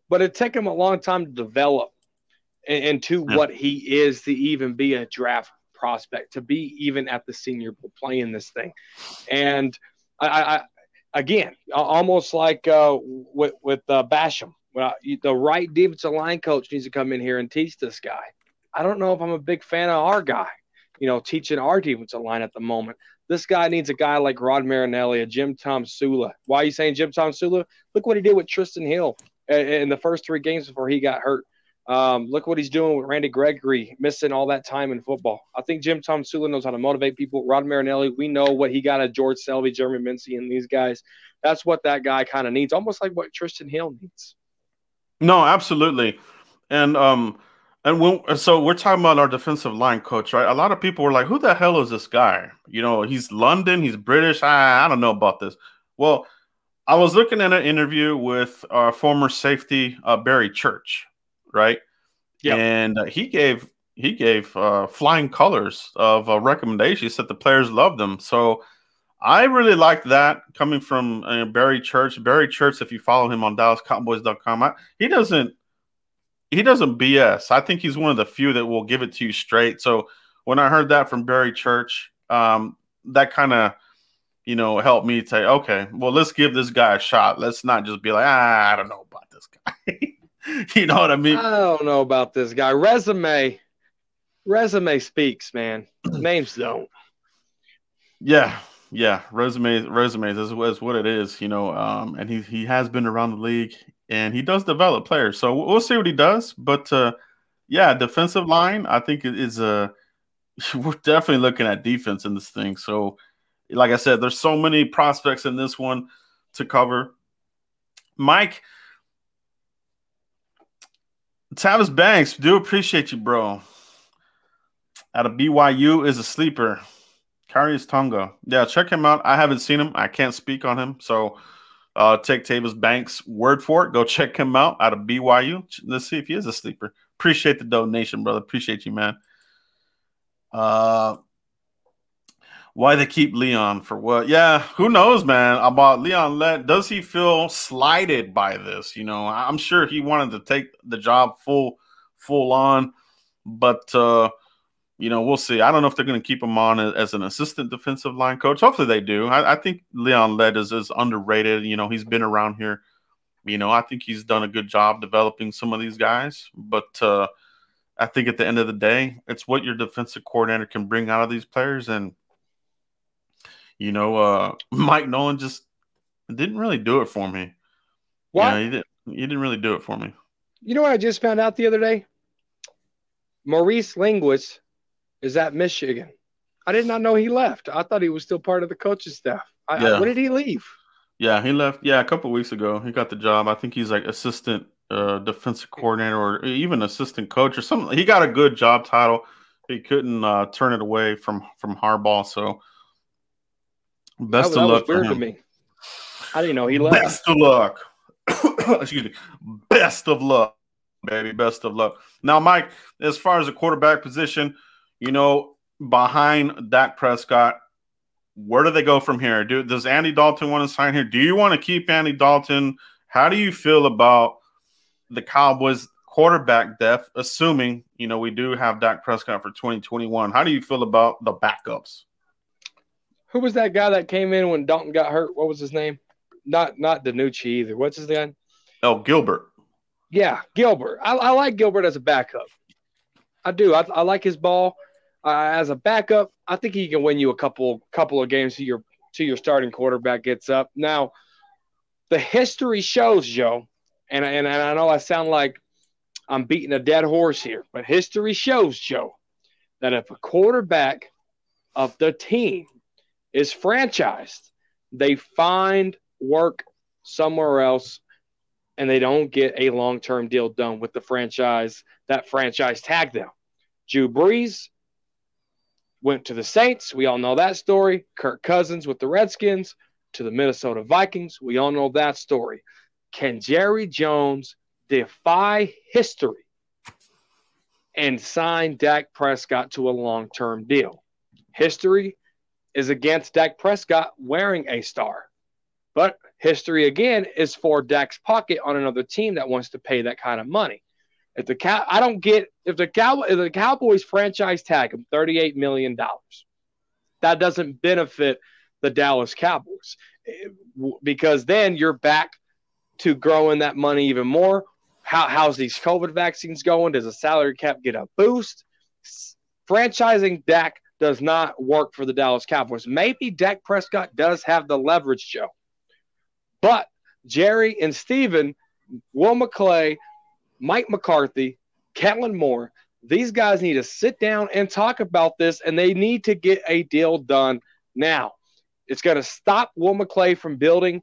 [SPEAKER 1] but it took him a long time to develop into yeah. what he is to even be a draft prospect, to be even at the senior bowl playing this thing. And I, I again, almost like uh, with with uh, Basham, well, the right defensive line coach needs to come in here and teach this guy. I don't know if I'm a big fan of our guy, you know, teaching our defensive line at the moment. This guy needs a guy like Rod Marinelli, a Jim Tomsula. Why are you saying Jim Tomsula? Look what he did with Trysten Hill in the first three games before he got hurt. Um, look what he's doing with Randy Gregory, missing all that time in football. I think Jim Tomsula knows how to motivate people. Rod Marinelli, we know what he got at George Selvie, Jeremy Mincey, and these guys. That's what that guy kind of needs, almost like what Trysten Hill needs.
[SPEAKER 2] No, absolutely. And um, and when, so we're talking about our defensive line coach, right? A lot of people were like, "Who the hell is this guy?" You know, he's London, he's British. I, I don't know about this. Well, I was looking at an interview with our former safety uh, Barry Church, right? Yeah, and uh, he gave he gave uh, flying colors of uh, recommendations Said the players loved them. So I really liked that coming from uh, Barry Church. Barry Church, if you follow him on DallasCowboys.com, I, he doesn't he doesn't BS. I think he's one of the few that will give it to you straight. So when I heard that from Barry Church, um, that kind of you know helped me say, okay, well, let's give this guy a shot. Let's not just be like, ah, I don't know about this guy. you know what I mean?
[SPEAKER 1] I don't know about this guy. Resume, resume speaks, man. Names don't.
[SPEAKER 2] Yeah, yeah. Resumes, resumes is, is what it is, you know. Um, and he he has been around the league and he does develop players. So we'll see what he does. But uh, yeah, defensive line, I think it is a. Uh, we're definitely looking at defense in this thing. So, like I said, there's so many prospects in this one to cover. Mike, Travis Banks, do appreciate you, bro. Out of BYU is a sleeper. Khyiris Tonga. Yeah, check him out. I haven't seen him. I can't speak on him. So uh, take Travis Banks' word for it. Go check him out out of BYU. Let's see if he is a sleeper. Appreciate the donation, brother. Appreciate you, man. Uh, why they keep Leon for what? Yeah, who knows, man? About Leon Lett. Does he feel slighted by this? You know, I'm sure he wanted to take the job full, full on, but uh, you know, we'll see. I don't know if they're going to keep him on as an assistant defensive line coach. Hopefully they do. I, I think Leon Lett is, is underrated. You know, he's been around here. You know, I think he's done a good job developing some of these guys. But uh, I think at the end of the day, it's what your defensive coordinator can bring out of these players. And, you know, uh, Mike Nolan just didn't really do it for me. What? You know, he, didn't, he didn't really do it for me.
[SPEAKER 1] You know what I just found out the other day? Maurice Linguist is at Michigan. I did not know he left. I thought he was still part of the coaching staff. I, yeah. I, when did he leave?
[SPEAKER 2] Yeah, he left. Yeah, a couple weeks ago, he got the job. I think he's like assistant uh, defensive coordinator or even assistant coach or something. He got a good job title. He couldn't uh, turn it away from from Harbaugh. So best that, of that luck. weird to me.
[SPEAKER 1] I didn't know he left.
[SPEAKER 2] Best of luck. Excuse me. Best of luck, baby. Best of luck. Now, Mike, as far as the quarterback position, you know, behind Dak Prescott, where do they go from here? Do, does Andy Dalton want to sign here? Do you want to keep Andy Dalton? How do you feel about the Cowboys quarterback depth, assuming, you know, we do have Dak Prescott for 2021? How do you feel about the backups?
[SPEAKER 1] Who was that guy that came in when Dalton got hurt? What was his name? Not not DiNucci either. What's his name?
[SPEAKER 2] Oh, Gilbert.
[SPEAKER 1] Yeah, Gilbert. I, I like Gilbert as a backup. I do. I, I like his ball uh, as a backup, I think he can win you a couple couple of games to your to your starting quarterback gets up. Now, the history shows, Joe, and and, and I know I sound like I'm beating a dead horse here, but history shows, Joe, that if a quarterback of the team is franchised, they find work somewhere else and they don't get a long term deal done with the franchise that franchise tagged them. Drew Brees went to the Saints. We all know that story. Kirk Cousins with the Redskins to the Minnesota Vikings. We all know that story. Can Jerry Jones defy history and sign Dak Prescott to a long term deal? History is against Dak Prescott wearing a star. But history again is for Dak Prescott on another team that wants to pay that kind of money. If the cow, I don't get if the cow if the Cowboys franchise tag him thirty eight million dollars, that doesn't benefit the Dallas Cowboys eh, because then you're back to growing that money even more. How, how's these COVID vaccines going? Does the salary cap get a boost? Franchising Dak does not work for the Dallas Cowboys. Maybe Dak Prescott does have the leverage, Joe. But Jerry and Stephen, Will McClay, Mike McCarthy, Kellen Moore, these guys need to sit down and talk about this, and they need to get a deal done now. It's going to stop Will McClay from building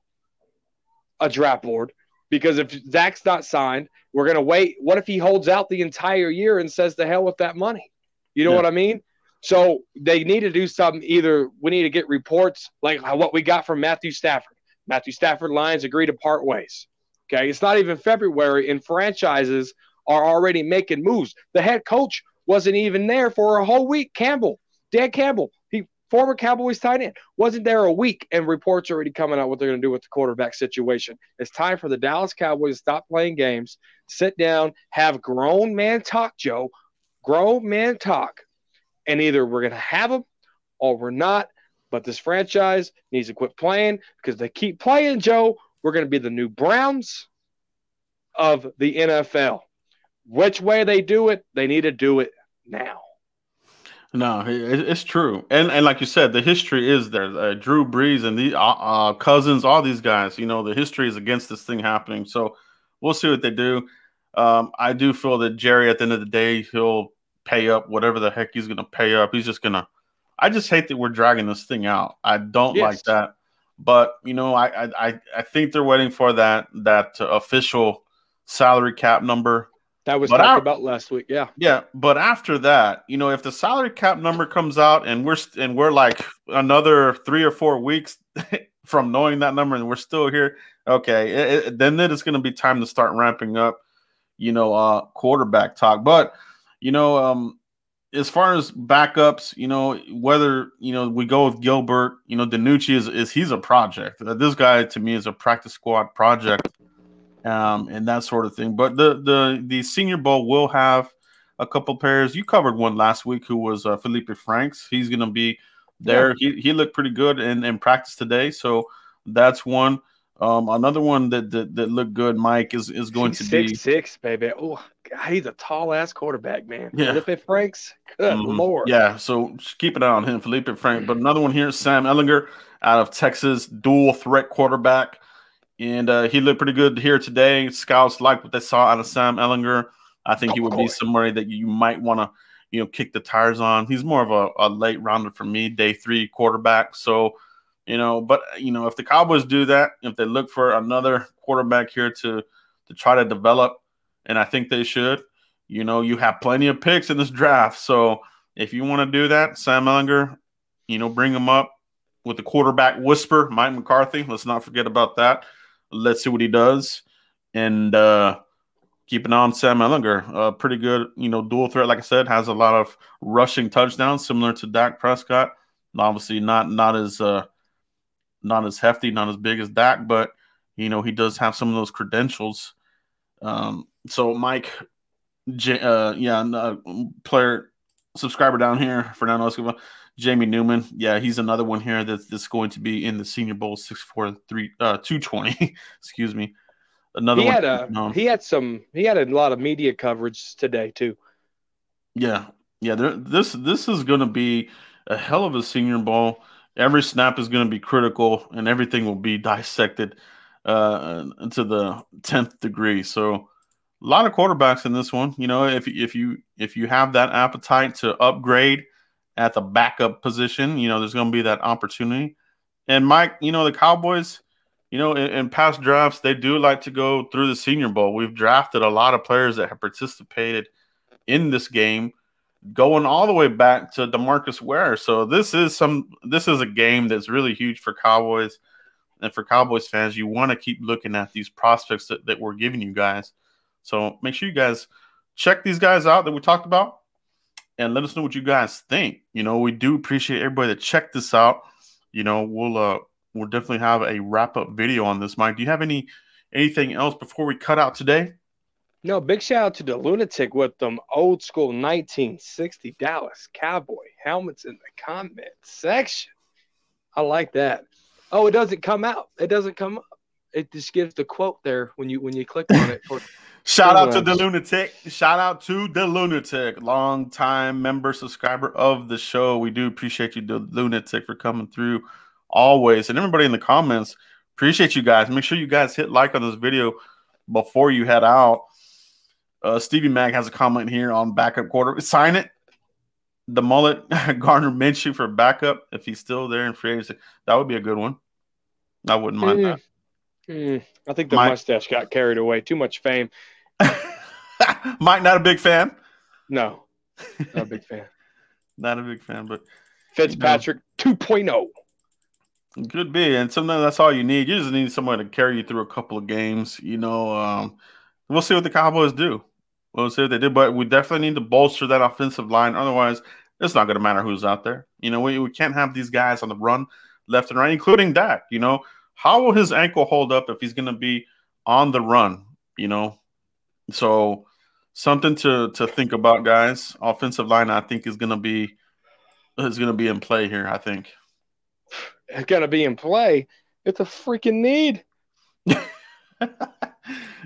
[SPEAKER 1] a draft board because if Zach's not signed, we're going to wait. What if he holds out the entire year and says, the hell with that money? You know yeah. what I mean? So they need to do something. Either we need to get reports like uh, what we got from Matthew Stafford. Matthew Stafford Lions agree to part ways. Okay. It's not even February, and franchises are already making moves. The head coach wasn't even there for a whole week. Campbell, Dan Campbell, he former Cowboys tight end, wasn't there a week, and reports already coming out what they're going to do with the quarterback situation. It's time for the Dallas Cowboys to stop playing games, sit down, have grown man talk, Joe, grown man talk, and either we're going to have them or we're not. But this franchise needs to quit playing because they keep playing, Joe. We're going to be the new Browns of the NFL. Which way they do it, they need to do it now.
[SPEAKER 2] No, it's true, and and like you said, the history is there. Uh, Drew Brees and the uh, uh, Cousins, all these guys, you know, the history is against this thing happening. So we'll see what they do. Um, I do feel that Jerry, at the end of the day, he'll pay up whatever the heck he's going to pay up. He's just going to. I just hate that we're dragging this thing out. I don't yes. like that. But you know, I I I think they're waiting for that that official salary cap number.
[SPEAKER 1] That was but talked about last week. Yeah.
[SPEAKER 2] Yeah, but after that, you know, if the salary cap number comes out and we're and we're like another three or four weeks from knowing that number and we're still here, okay, it, it, then it is going to be time to start ramping up, you know, uh quarterback talk. But you know, um, as far as backups, you know, whether you know we go with Gilbert, you know, DiNucci is is he's a project. This guy to me is a practice squad project, um, and that sort of thing. But the the the Senior Bowl will have a couple pairs. You covered one last week, who was uh, Felipe Franks. He's going to be there. Yeah. He he looked pretty good in in practice today, so that's one. Um, another one that, that that looked good, Mike, is is going
[SPEAKER 1] he's
[SPEAKER 2] to
[SPEAKER 1] six,
[SPEAKER 2] be
[SPEAKER 1] six, baby. Oh, he's a tall ass quarterback, man. Yeah. Felipe Franks, good mm-hmm. lord.
[SPEAKER 2] Yeah, so keep an eye on him, Felipe Frank. But another one here, Sam Ehlinger out of Texas, dual threat quarterback, and uh, he looked pretty good here today. Scouts like what they saw out of Sam Ehlinger. I think of he would be somebody that you might want to, you know, kick the tires on. He's more of a, a late rounder for me, day three quarterback. So you know, but you know, if the Cowboys do that, if they look for another quarterback here to to try to develop, and I think they should, you know, you have plenty of picks in this draft. So if you want to do that, Sam Ehlinger, you know, bring him up with the quarterback whisper, Mike McCarthy. Let's not forget about that. Let's see what he does. And uh keep an eye on Sam Ehlinger. Uh, pretty good, you know, dual threat, like I said, has a lot of rushing touchdowns, similar to Dak Prescott. Obviously, not not as uh not as hefty, not as big as Dak, but you know he does have some of those credentials. Um, so Mike, J- uh, yeah, uh, player subscriber down here, Fernando Escobar, Jamie Newman, yeah, he's another one here that's, that's going to be in the Senior Bowl six four three uh two twenty. excuse me. Another
[SPEAKER 1] he
[SPEAKER 2] one.
[SPEAKER 1] Had a, He had some. He had a lot of media coverage today too.
[SPEAKER 2] Yeah, yeah. There, this this is going to be a hell of a Senior Bowl every snap is going to be critical and everything will be dissected uh, to the 10th degree. So a lot of quarterbacks in this one. You know, if if you if you have that appetite to upgrade at the backup position, you know, there's going to be that opportunity. And Mike, you know, the Cowboys, you know, in, in, past drafts, they do like to go through the Senior Bowl. We've drafted a lot of players that have participated in this game, going all the way back to DeMarcus Ware. So this is some this is a game that's really huge for Cowboys and for Cowboys fans. You want to keep looking at these prospects that, that we're giving you guys. So make sure you guys check these guys out that we talked about and let us know what you guys think. You know, we do appreciate everybody that checked this out. You know, we'll uh we'll definitely have a wrap up video on this. Mike, do you have any anything else before we cut out today?
[SPEAKER 1] No, big shout out to the lunatic with them old school 1960 Dallas Cowboy helmets in the comment section. I like that. Oh, it doesn't come out. It doesn't come up. It just gives the quote there when you when you click on it. For-
[SPEAKER 2] Shout out to the lunatic. Shout out to the lunatic, long time member subscriber of the show. We do appreciate you, the lunatic, for coming through always. And everybody in the comments, appreciate you guys. Make sure you guys hit like on this video before you head out. Uh, Stevie Mac has a comment here on backup quarter. Sign it. The mullet Gardner Minshew for backup if he's still there in free agency. That would be a good one. I wouldn't mind mm. that.
[SPEAKER 1] Mm. I think the mustache got carried away. Too much fame.
[SPEAKER 2] Mike, not a big fan.
[SPEAKER 1] No, not a big fan.
[SPEAKER 2] not a big fan, but
[SPEAKER 1] Fitzpatrick you know, 2.0.
[SPEAKER 2] Could be, and sometimes that's all you need. You just need someone to carry you through a couple of games. You know, um, we'll see what the Cowboys do. We'll see what they do, but we definitely need to bolster that offensive line. Otherwise, it's not going to matter who's out there. You know, we, we can't have these guys on the run left and right, including Dak. You know, how will his ankle hold up if he's going to be on the run? You know, so something to to think about, guys. Offensive line, I think, is gonna be is gonna be in play here. I think
[SPEAKER 1] it's gonna be in play. It's a freaking need.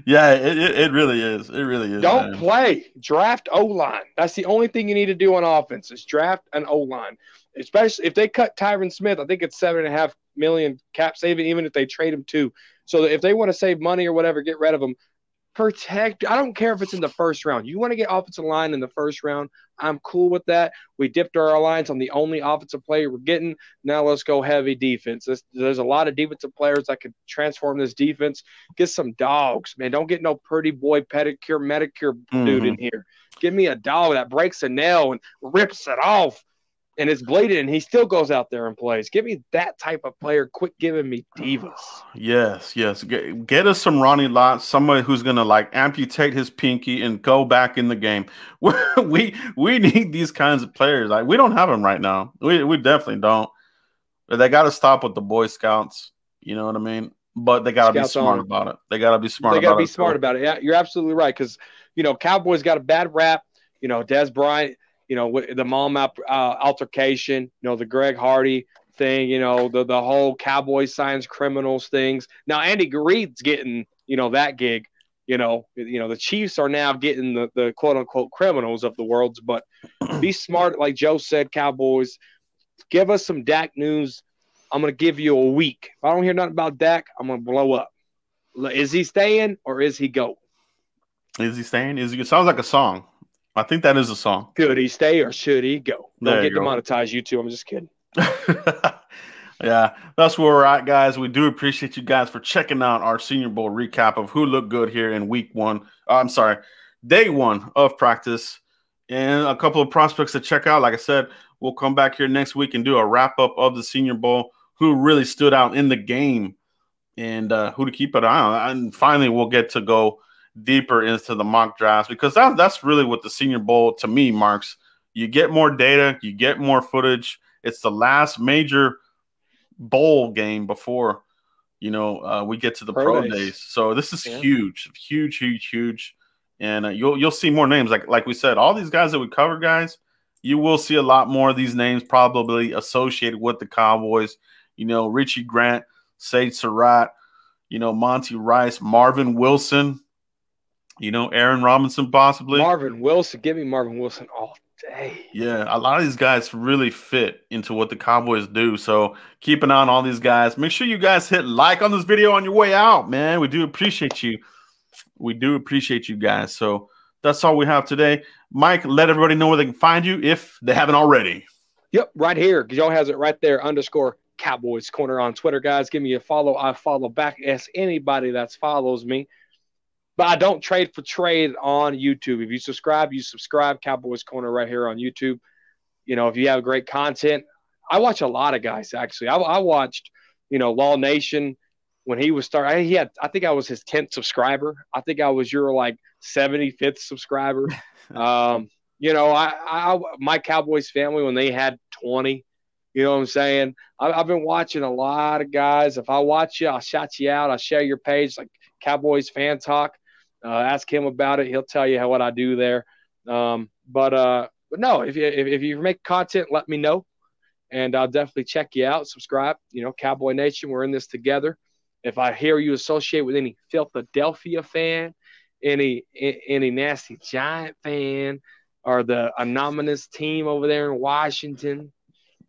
[SPEAKER 2] yeah, it, it, really is. It really is.
[SPEAKER 1] Don't man. play. Draft O line. That's the only thing you need to do on offense is draft an O line. Especially if they cut Tyron Smith, I think it's seven and a half million cap saving, even if they trade him too. So if they want to save money or whatever, get rid of him protect. I don't care if it's in the first round. You want to get offensive line in the first round. I'm cool with that. We dipped our alliance on the only offensive player we're getting. Now let's go heavy defense. There's, there's a lot of defensive players that could transform this defense. Get some dogs, man. Don't get no pretty boy pedicure, medicure mm-hmm. dude in here. Give me a dog that breaks a nail and rips it off and it's bleeding and he still goes out there and plays. Give me that type of player. Quit giving me divas.
[SPEAKER 2] Yes, yes. Get, get us some Ronnie Lott, somebody who's gonna like amputate his pinky and go back in the game. we we need these kinds of players. Like we don't have them right now. We we definitely don't. But they got to stop with the Boy Scouts. You know what I mean? But they got to be smart on. about it. They got to be smart.
[SPEAKER 1] They got
[SPEAKER 2] to
[SPEAKER 1] be smart about it. Yeah, you're absolutely right. Because you know, Cowboys got a bad rap. You know, Dez Bryant you know, the mom uh, altercation, you know, the Greg Hardy thing, you know, the the whole Cowboy signs criminals things. Now Andy Reid's getting, you know, that gig. You know, you know, the Chiefs are now getting the, the quote unquote criminals of the worlds, but be smart, like Joe said, Cowboys. Give us some Dak news. I'm gonna give you a week. If I don't hear nothing about Dak, I'm gonna blow up. Is he staying or is he go?
[SPEAKER 2] Is he staying? Is he? It sounds like a song. I think that is a song.
[SPEAKER 1] Could he stay or should he go? Don't there get demonetized, you two. I'm just kidding.
[SPEAKER 2] yeah, that's where we're at, guys. We do appreciate you guys for checking out our Senior Bowl recap of who looked good here in week one. Uh, I'm sorry, day one of practice, and a couple of prospects to check out. Like I said, we'll come back here next week and do a wrap up of the Senior Bowl, who really stood out in the game, and uh, who to keep an eye on. And finally, we'll get to go deeper into the mock drafts because that, that's really what the Senior Bowl to me marks. You get more data, you get more footage. It's the last major bowl game before you know uh, we get to the pro, pro days. days. So this is yeah. huge, huge, huge, huge, and uh, you'll you'll see more names like like we said. All these guys that we covered, guys, you will see a lot more of these names probably associated with the Cowboys. You know, Richie Grant, Sage Surratt, you know, Monty Rice, Marvin Wilson. You know, Aaron Robinson possibly.
[SPEAKER 1] Marvin Wilson. Give me Marvin Wilson all day.
[SPEAKER 2] Yeah, a lot of these guys really fit into what the Cowboys do. So keep an eye on all these guys. Make sure you guys hit like on this video on your way out, man. We do appreciate you. We do appreciate you guys. So that's all we have today. Mike, let everybody know where they can find you if they haven't already.
[SPEAKER 1] Yep, right here. Y'all has it right there. Underscore Cowboys Corner on Twitter, guys. Give me a follow. I follow back as anybody that follows me. But I don't trade for trade on YouTube. If you subscribe, you subscribe. Cowboys Corner right here on YouTube. You know, if you have great content, I watch a lot of guys actually. I, I watched, you know, Law Nation when he was starting. He had, I think I was his tenth subscriber. I think I was your like seventy fifth subscriber. um, you know, I, I, my Cowboys family when they had twenty. You know what I'm saying? I, have been watching a lot of guys. If I watch you, I'll shout you out. I'll share your page like Cowboys fan talk. Uh, ask him about it. He'll tell you how what I do there. Um, but uh, but no, if you if, if you make content, let me know, and I'll definitely check you out. Subscribe. You know, Cowboy Nation, we're in this together. If I hear you associate with any Philadelphia fan, any any nasty Giant fan, or the anonymous team over there in Washington,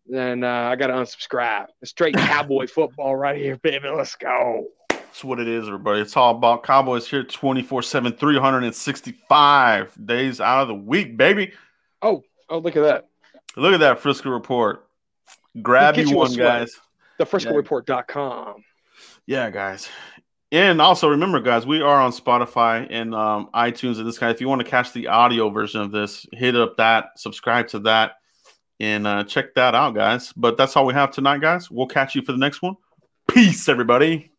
[SPEAKER 1] then uh, I got to unsubscribe. Straight cowboy football right here, baby. Let's go.
[SPEAKER 2] That's what it is, everybody. It's all about Cowboys here 24 7, 365 days out of the week, baby.
[SPEAKER 1] Oh, oh, look at that.
[SPEAKER 2] Look at that Frisco report. Grab you one, guys.
[SPEAKER 1] TheFriscoReport.com.
[SPEAKER 2] Yeah, guys. And also remember, guys, we are on Spotify and um, iTunes and this guy. If you want to catch the audio version of this, hit up that, subscribe to that, and uh, check that out, guys. But that's all we have tonight, guys. We'll catch you for the next one. Peace, everybody.